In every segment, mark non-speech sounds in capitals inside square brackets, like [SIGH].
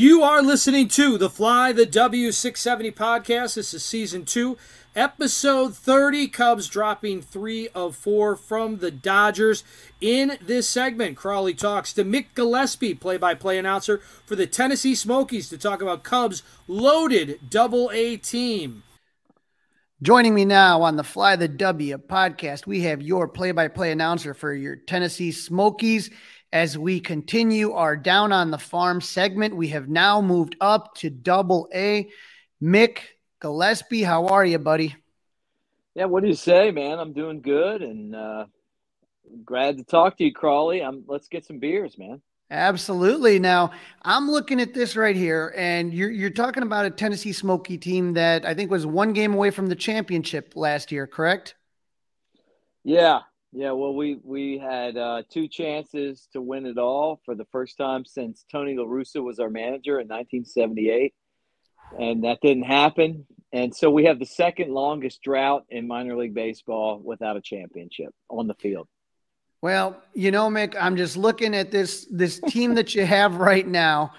You are listening to the Fly the W670 podcast. This is season two, episode 30. Cubs dropping three of four from the Dodgers. In this segment, Crawly talks to Mick Gillispie, play by play announcer for the Tennessee Smokies, to talk about Cubs' loaded double A team. Joining me now on the Fly the W podcast, we have your play by play announcer for your Tennessee Smokies as we continue our down on the farm segment. We have now moved up to double A. Mick Gillispie, how are you, buddy? Yeah, what do you say, man? I'm doing good and uh, glad to talk to you, Crawly. I'm let's get some beers, man. Absolutely. Now, I'm looking at this right here, and you're, you're talking about a Tennessee Smoky team that I think was one game away from the championship last year, correct? Yeah, yeah, well, we we had uh, two chances to win it all for the first time since Tony La Russa was our manager in 1978, and that didn't happen. And so we have the second longest drought in minor league baseball without a championship on the field. Well, you know, Mick, I'm just looking at this this team that you have right now.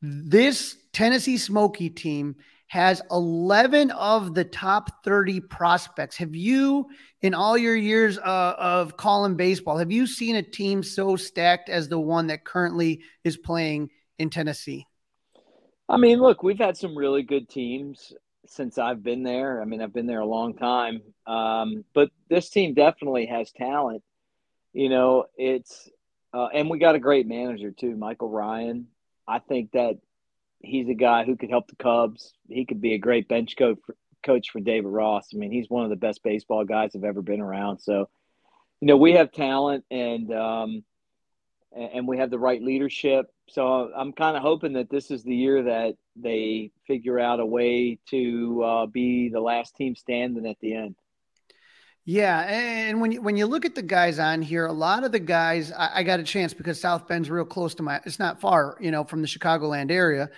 This Tennessee Smoky team has 11 of the top 30 prospects. Have you, in all your years uh, of calling baseball, have you seen a team so stacked as the one that currently is playing in Tennessee? I mean, look, we've had some really good teams since I've been there. I mean, I've been there a long time. Um, but this team definitely has talent. You know, it's, uh, and we got a great manager too, Michael Ryan. I think that he's a guy who could help the Cubs. He could be a great bench coach for, coach for David Ross. I mean, he's one of the best baseball guys I've ever been around. So, you know, we have talent and um, and we have the right leadership. So I'm kind of hoping that this is the year that they figure out a way to uh, be the last team standing at the end. Yeah, and when you when you look at the guys on here, a lot of the guys I, I, got a chance because South Bend's real close to my. It's not far, you know, from the Chicagoland area.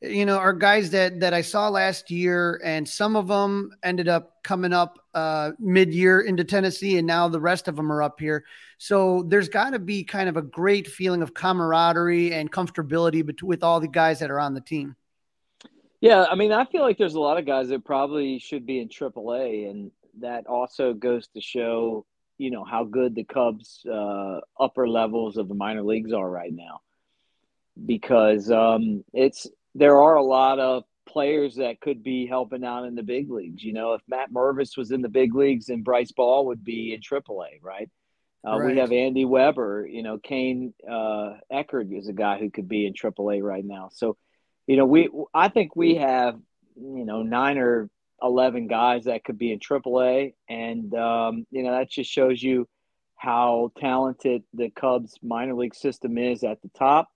You know, are guys that that I saw last year, and some of them ended up coming up uh, mid year into Tennessee, and now the rest of them are up here. So there's got to be kind of a great feeling of camaraderie and comfortability bet- with all the guys that are on the team. Yeah, I mean, I feel like there's a lot of guys that probably should be in AAA, and that also goes to show, you know, how good the Cubs' uh, upper levels of the minor leagues are right now. Because um, it's there are a lot of players that could be helping out in the big leagues. You know, if Matt Mervis was in the big leagues, and Bryce Ball would be in AAA, right? Uh, right. We have Andy Weber. You know, Kane uh, Eckert is a guy who could be in AAA right now. So, you know, we I think we have you know nine or 11 guys that could be in AAA. And, um, you know, that just shows you how talented the Cubs minor league system is at the top.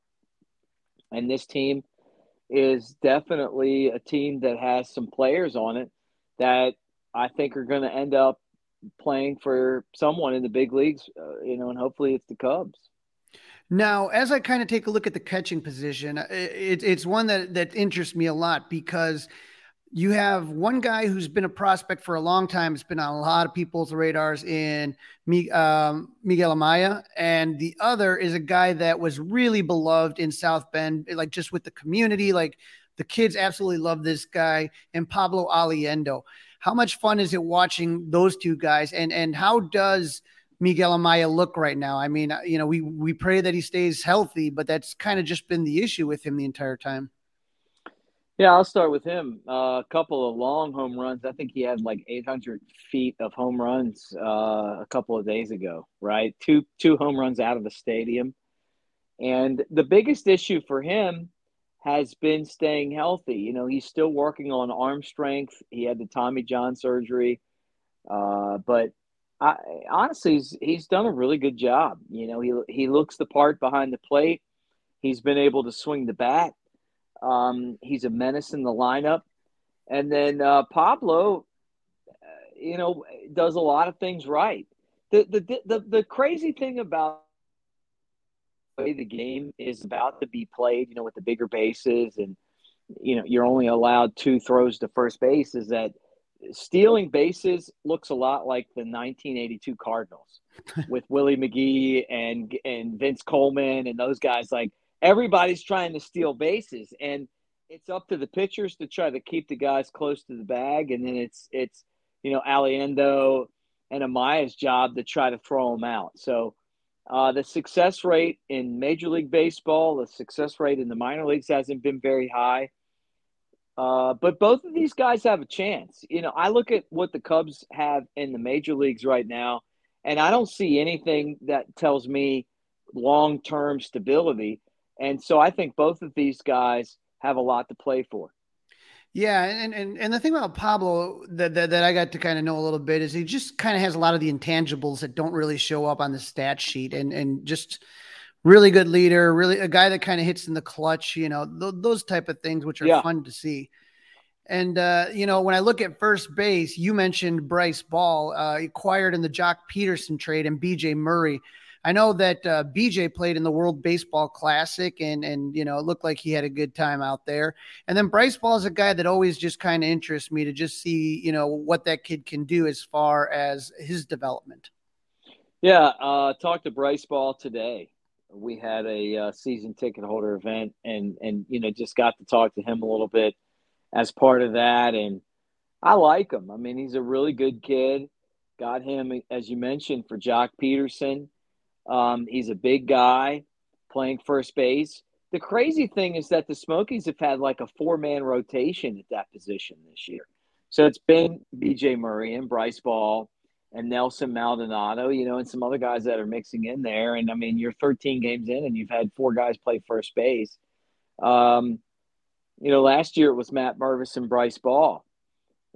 And this team is definitely a team that has some players on it that I think are going to end up playing for someone in the big leagues, uh, you know, and hopefully it's the Cubs. Now, as I kind of take a look at the catching position, it, it's one that, that interests me a lot because – you have one guy who's been a prospect for a long time. It's been on a lot of people's radars in um, Miguel Amaya, and the other is a guy that was really beloved in South Bend, like just with the community. Like the kids absolutely love this guy, and Pablo Aliendo. How much fun is it watching those two guys? And and how does Miguel Amaya look right now? I mean, you know, we we pray that he stays healthy, but that's kind of just been the issue with him the entire time. Yeah, I'll start with him. Uh, a couple of long home runs. I think he had like 800 feet of home runs uh, a couple of days ago. Right, two two home runs out of the stadium. And the biggest issue for him has been staying healthy. You know, he's still working on arm strength. He had the Tommy John surgery, uh, but I, honestly, he's, he's done a really good job. You know, he he looks the part behind the plate. He's been able to swing the bat. Um, he's a menace in the lineup. And then uh, Pablo, uh, you know, does a lot of things right. The, the, the, the crazy thing about the way the game is about to be played, you know, with the bigger bases and, you know, you're only allowed two throws to first base is that stealing bases looks a lot like the 1982 Cardinals [LAUGHS] with Willie McGee and, and Vince Coleman and those guys. Like everybody's trying to steal bases and – it's up to the pitchers to try to keep the guys close to the bag, and then it's it's you know Aliendo and Amaya's job to try to throw them out. So uh, the success rate in Major League Baseball, the success rate in the minor leagues hasn't been very high. Uh, but both of these guys have a chance. You know, I look at what the Cubs have in the major leagues right now, and I don't see anything that tells me long term stability. And so I think both of these guys have a lot to play for. Yeah, and and and the thing about Pablo that that, that I got to kind of know a little bit is he just kind of has a lot of the intangibles that don't really show up on the stat sheet, and and just really good leader, really a guy that kind of hits in the clutch, you know, th- those type of things which are yeah. fun to see. And uh, you know, when I look at first base, you mentioned Bryce Ball, uh, acquired in the Joc Pederson trade, and B.J. Murray. I know that uh, BJ played in the World Baseball Classic, and and you know it looked like he had a good time out there. And then Bryce Ball is a guy that always just kind of interests me to just see you know what that kid can do as far as his development. Yeah, uh, talked to Bryce Ball today. We had a uh, season ticket holder event, and and you know just got to talk to him a little bit as part of that, and I like him. I mean, he's a really good kid. Got him, as you mentioned, for Joc Pederson. Um, he's a big guy playing first base. The crazy thing is that the Smokies have had like a four man rotation at that position this year. So it's been BJ Murray and Bryce Ball and Nelson Maldonado, you know, and some other guys that are mixing in there. And I mean, you're 13 games in and you've had four guys play first base. Um, you know, last year it was Matt Mervis and Bryce Ball.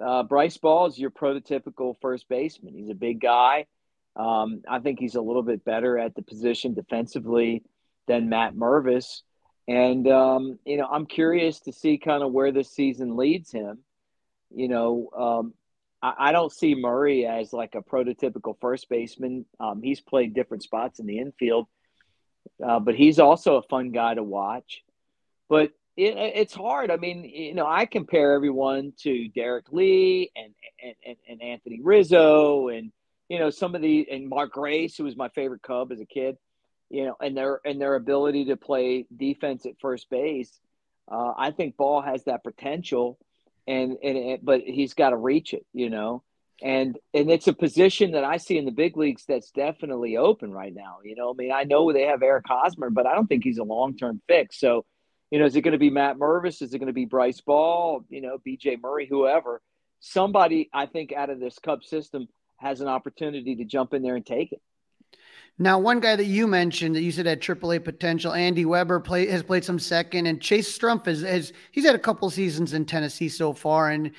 Uh, Bryce Ball is your prototypical first baseman. He's a big guy. Um, I think he's a little bit better at the position defensively than Matt Mervis. And, um, you know, I'm curious to see kind of where this season leads him. You know, um, I, I, don't see Murray as like a prototypical first baseman. Um, he's played different spots in the infield, uh, but he's also a fun guy to watch. But it, it's hard. I mean, you know, I compare everyone to Derrek Lee and, and, and Anthony Rizzo and – you know, some of the and Mark Grace, who was my favorite Cub as a kid, you know, and their and their ability to play defense at first base. Uh, I think Ball has that potential, and and but he's got to reach it, you know. And and it's a position that I see in the big leagues that's definitely open right now. You know, I mean, I know they have Eric Hosmer, but I don't think he's a long term fix. So, you know, is it going to be Matt Mervis? Is it going to be Bryce Ball? You know, B.J. Murray, whoever? Somebody I think out of this Cub system has an opportunity to jump in there and take it. Now, one guy that you mentioned that you said had AAA potential, Andy Weber play, has played some second, and Chase Strumpf has, has he's had a couple seasons in Tennessee so far, and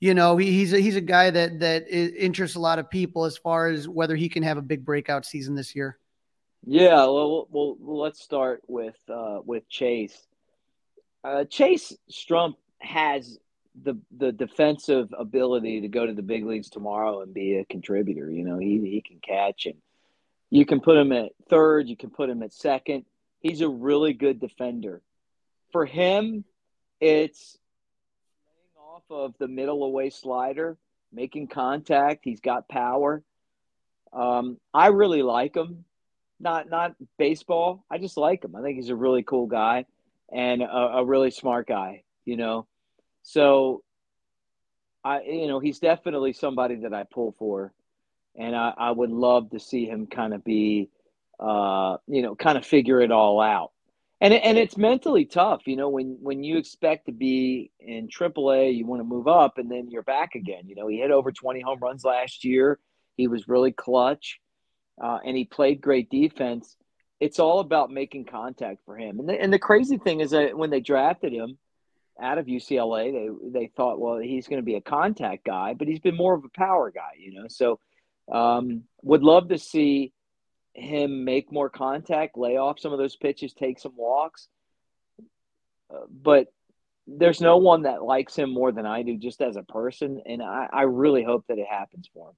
you know he, he's a, he's a guy that that interests a lot of people as far as whether he can have a big breakout season this year. Yeah, well, well, well let's start with uh, with Chase. Uh, Chase Strumpf has the the defensive ability to go to the big leagues tomorrow and be a contributor. You know, he he can catch and you can put him at third, you can put him at second. He's a really good defender. For him, it's off of the middle away slider, making contact. He's got power. Um, I really like him. Not not baseball. I just like him. I think he's a really cool guy and a, a really smart guy. You know, so, I you know he's definitely somebody that I pull for, and I, I would love to see him kind of be, uh, you know, kind of figure it all out. And and it's mentally tough, you know, when when you expect to be in AAA, you want to move up, and then you're back again. You know, he hit over 20 home runs last year. He was really clutch, uh, and he played great defense. it's all about making contact for him. And the, and the crazy thing is that when they drafted him out of UCLA, they they thought, well, he's going to be a contact guy, but he's been more of a power guy, you know. So, um, would love to see him make more contact, lay off some of those pitches, take some walks. Uh, but there's no one that likes him more than I do, just as a person, and I, I really hope that it happens for him.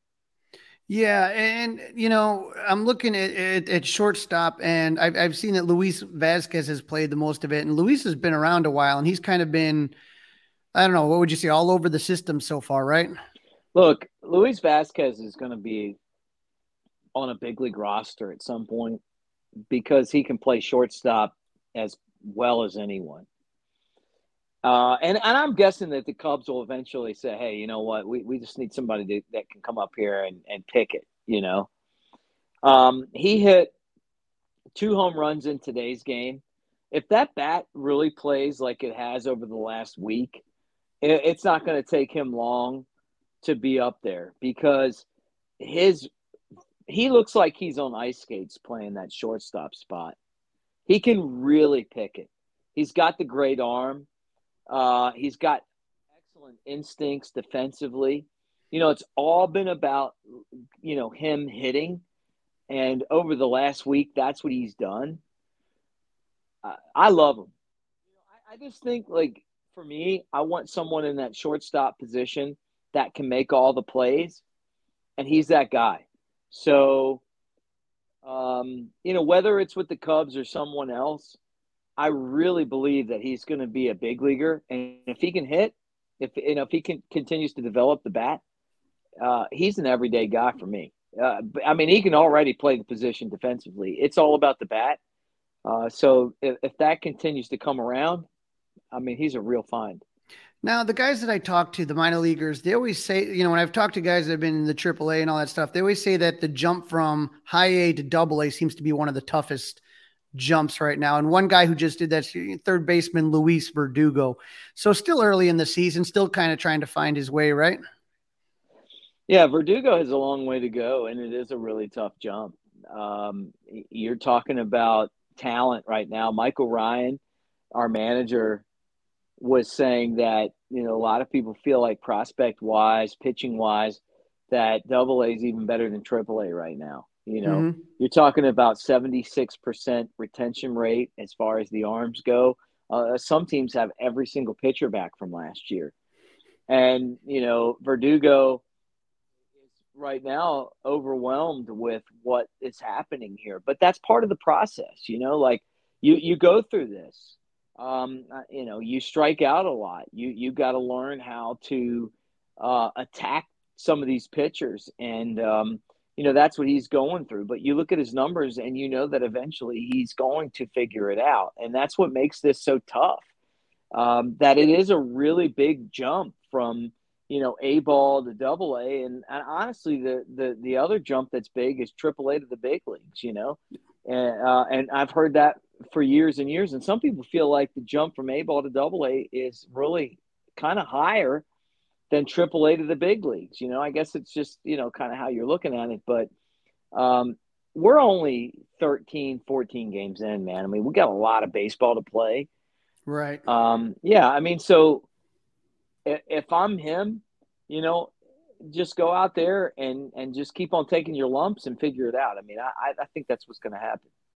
Yeah, and you know, I'm looking at, at, at, shortstop, and I've I've seen that Luis Vazquez has played the most of it, and Luis has been around a while, and he's kind of been, I don't know, what would you say, all over the system so far, right? Look, Luis Vazquez is going to be on a big league roster at some point because he can play shortstop as well as anyone. Uh, and, and I'm guessing that the Cubs will eventually say, hey, you know what? We, we just need somebody to, that can come up here and, and pick it, you know? Um, he hit two home runs in today's game. If that bat really plays like it has over the last week, it, it's not going to take him long to be up there because his he looks like he's on ice skates playing that shortstop spot. He can really pick it. He's got the great arm. Uh, he's got excellent instincts defensively. You know, it's all been about, you know, him hitting. And over the last week, that's what he's done. Uh, I love him. You know, I, I just think, like, for me, I want someone in that shortstop position that can make all the plays. And he's that guy. So, um, you know, whether it's with the Cubs or someone else, I really believe that he's going to be a big leaguer, and if he can hit, if you know, if he can continues to develop the bat, uh, he's an everyday guy for me. Uh, I mean, he can already play the position defensively. It's all about the bat. Uh, so if, if that continues to come around, I mean, he's a real find. Now, the guys that I talk to, the minor leaguers, they always say, you know, when I've talked to guys that have been in the AAA and all that stuff, they always say that the jump from high A to double A seems to be one of the toughest jumps right now. And one guy who just did that, third baseman Luis Verdugo. So still early in the season, still kind of trying to find his way, right? Yeah, Verdugo has a long way to go, and it is a really tough jump. Um, you're talking about talent right now. Michael Ryan, our manager, was saying that you know a lot of people feel like prospect wise, pitching wise, that Double A is even better than Triple A right now. You know, mm-hmm. you're talking about 76% retention rate as far as the arms go. Uh, some teams have every single pitcher back from last year. And, you know, Verdugo is right now overwhelmed with what is happening here. But that's part of the process, you know, like you, you go through this. Um, you know, you strike out a lot. You you got to learn how to uh, attack some of these pitchers, and um, you know that's what he's going through. But you look at his numbers and you know that eventually he's going to figure it out. And that's what makes this so tough um, that it is a really big jump from you know a ball to double a. And, and, honestly the, the the other jump that's big is triple a to the big leagues you know? And uh, and i've heard that for years and years. And some people feel like the jump from a ball to double a is really kind of higher than triple A to the big leagues. You know, I guess it's just, you know, kind of how you're looking at it. But um, we're only 13, 14 games in, man. I mean, we got a lot of baseball to play. Right. Um, yeah. I mean, so if, if I'm him, you know, just go out there and, and just keep on taking your lumps and figure it out. I mean, I, I think that's what's going to happen.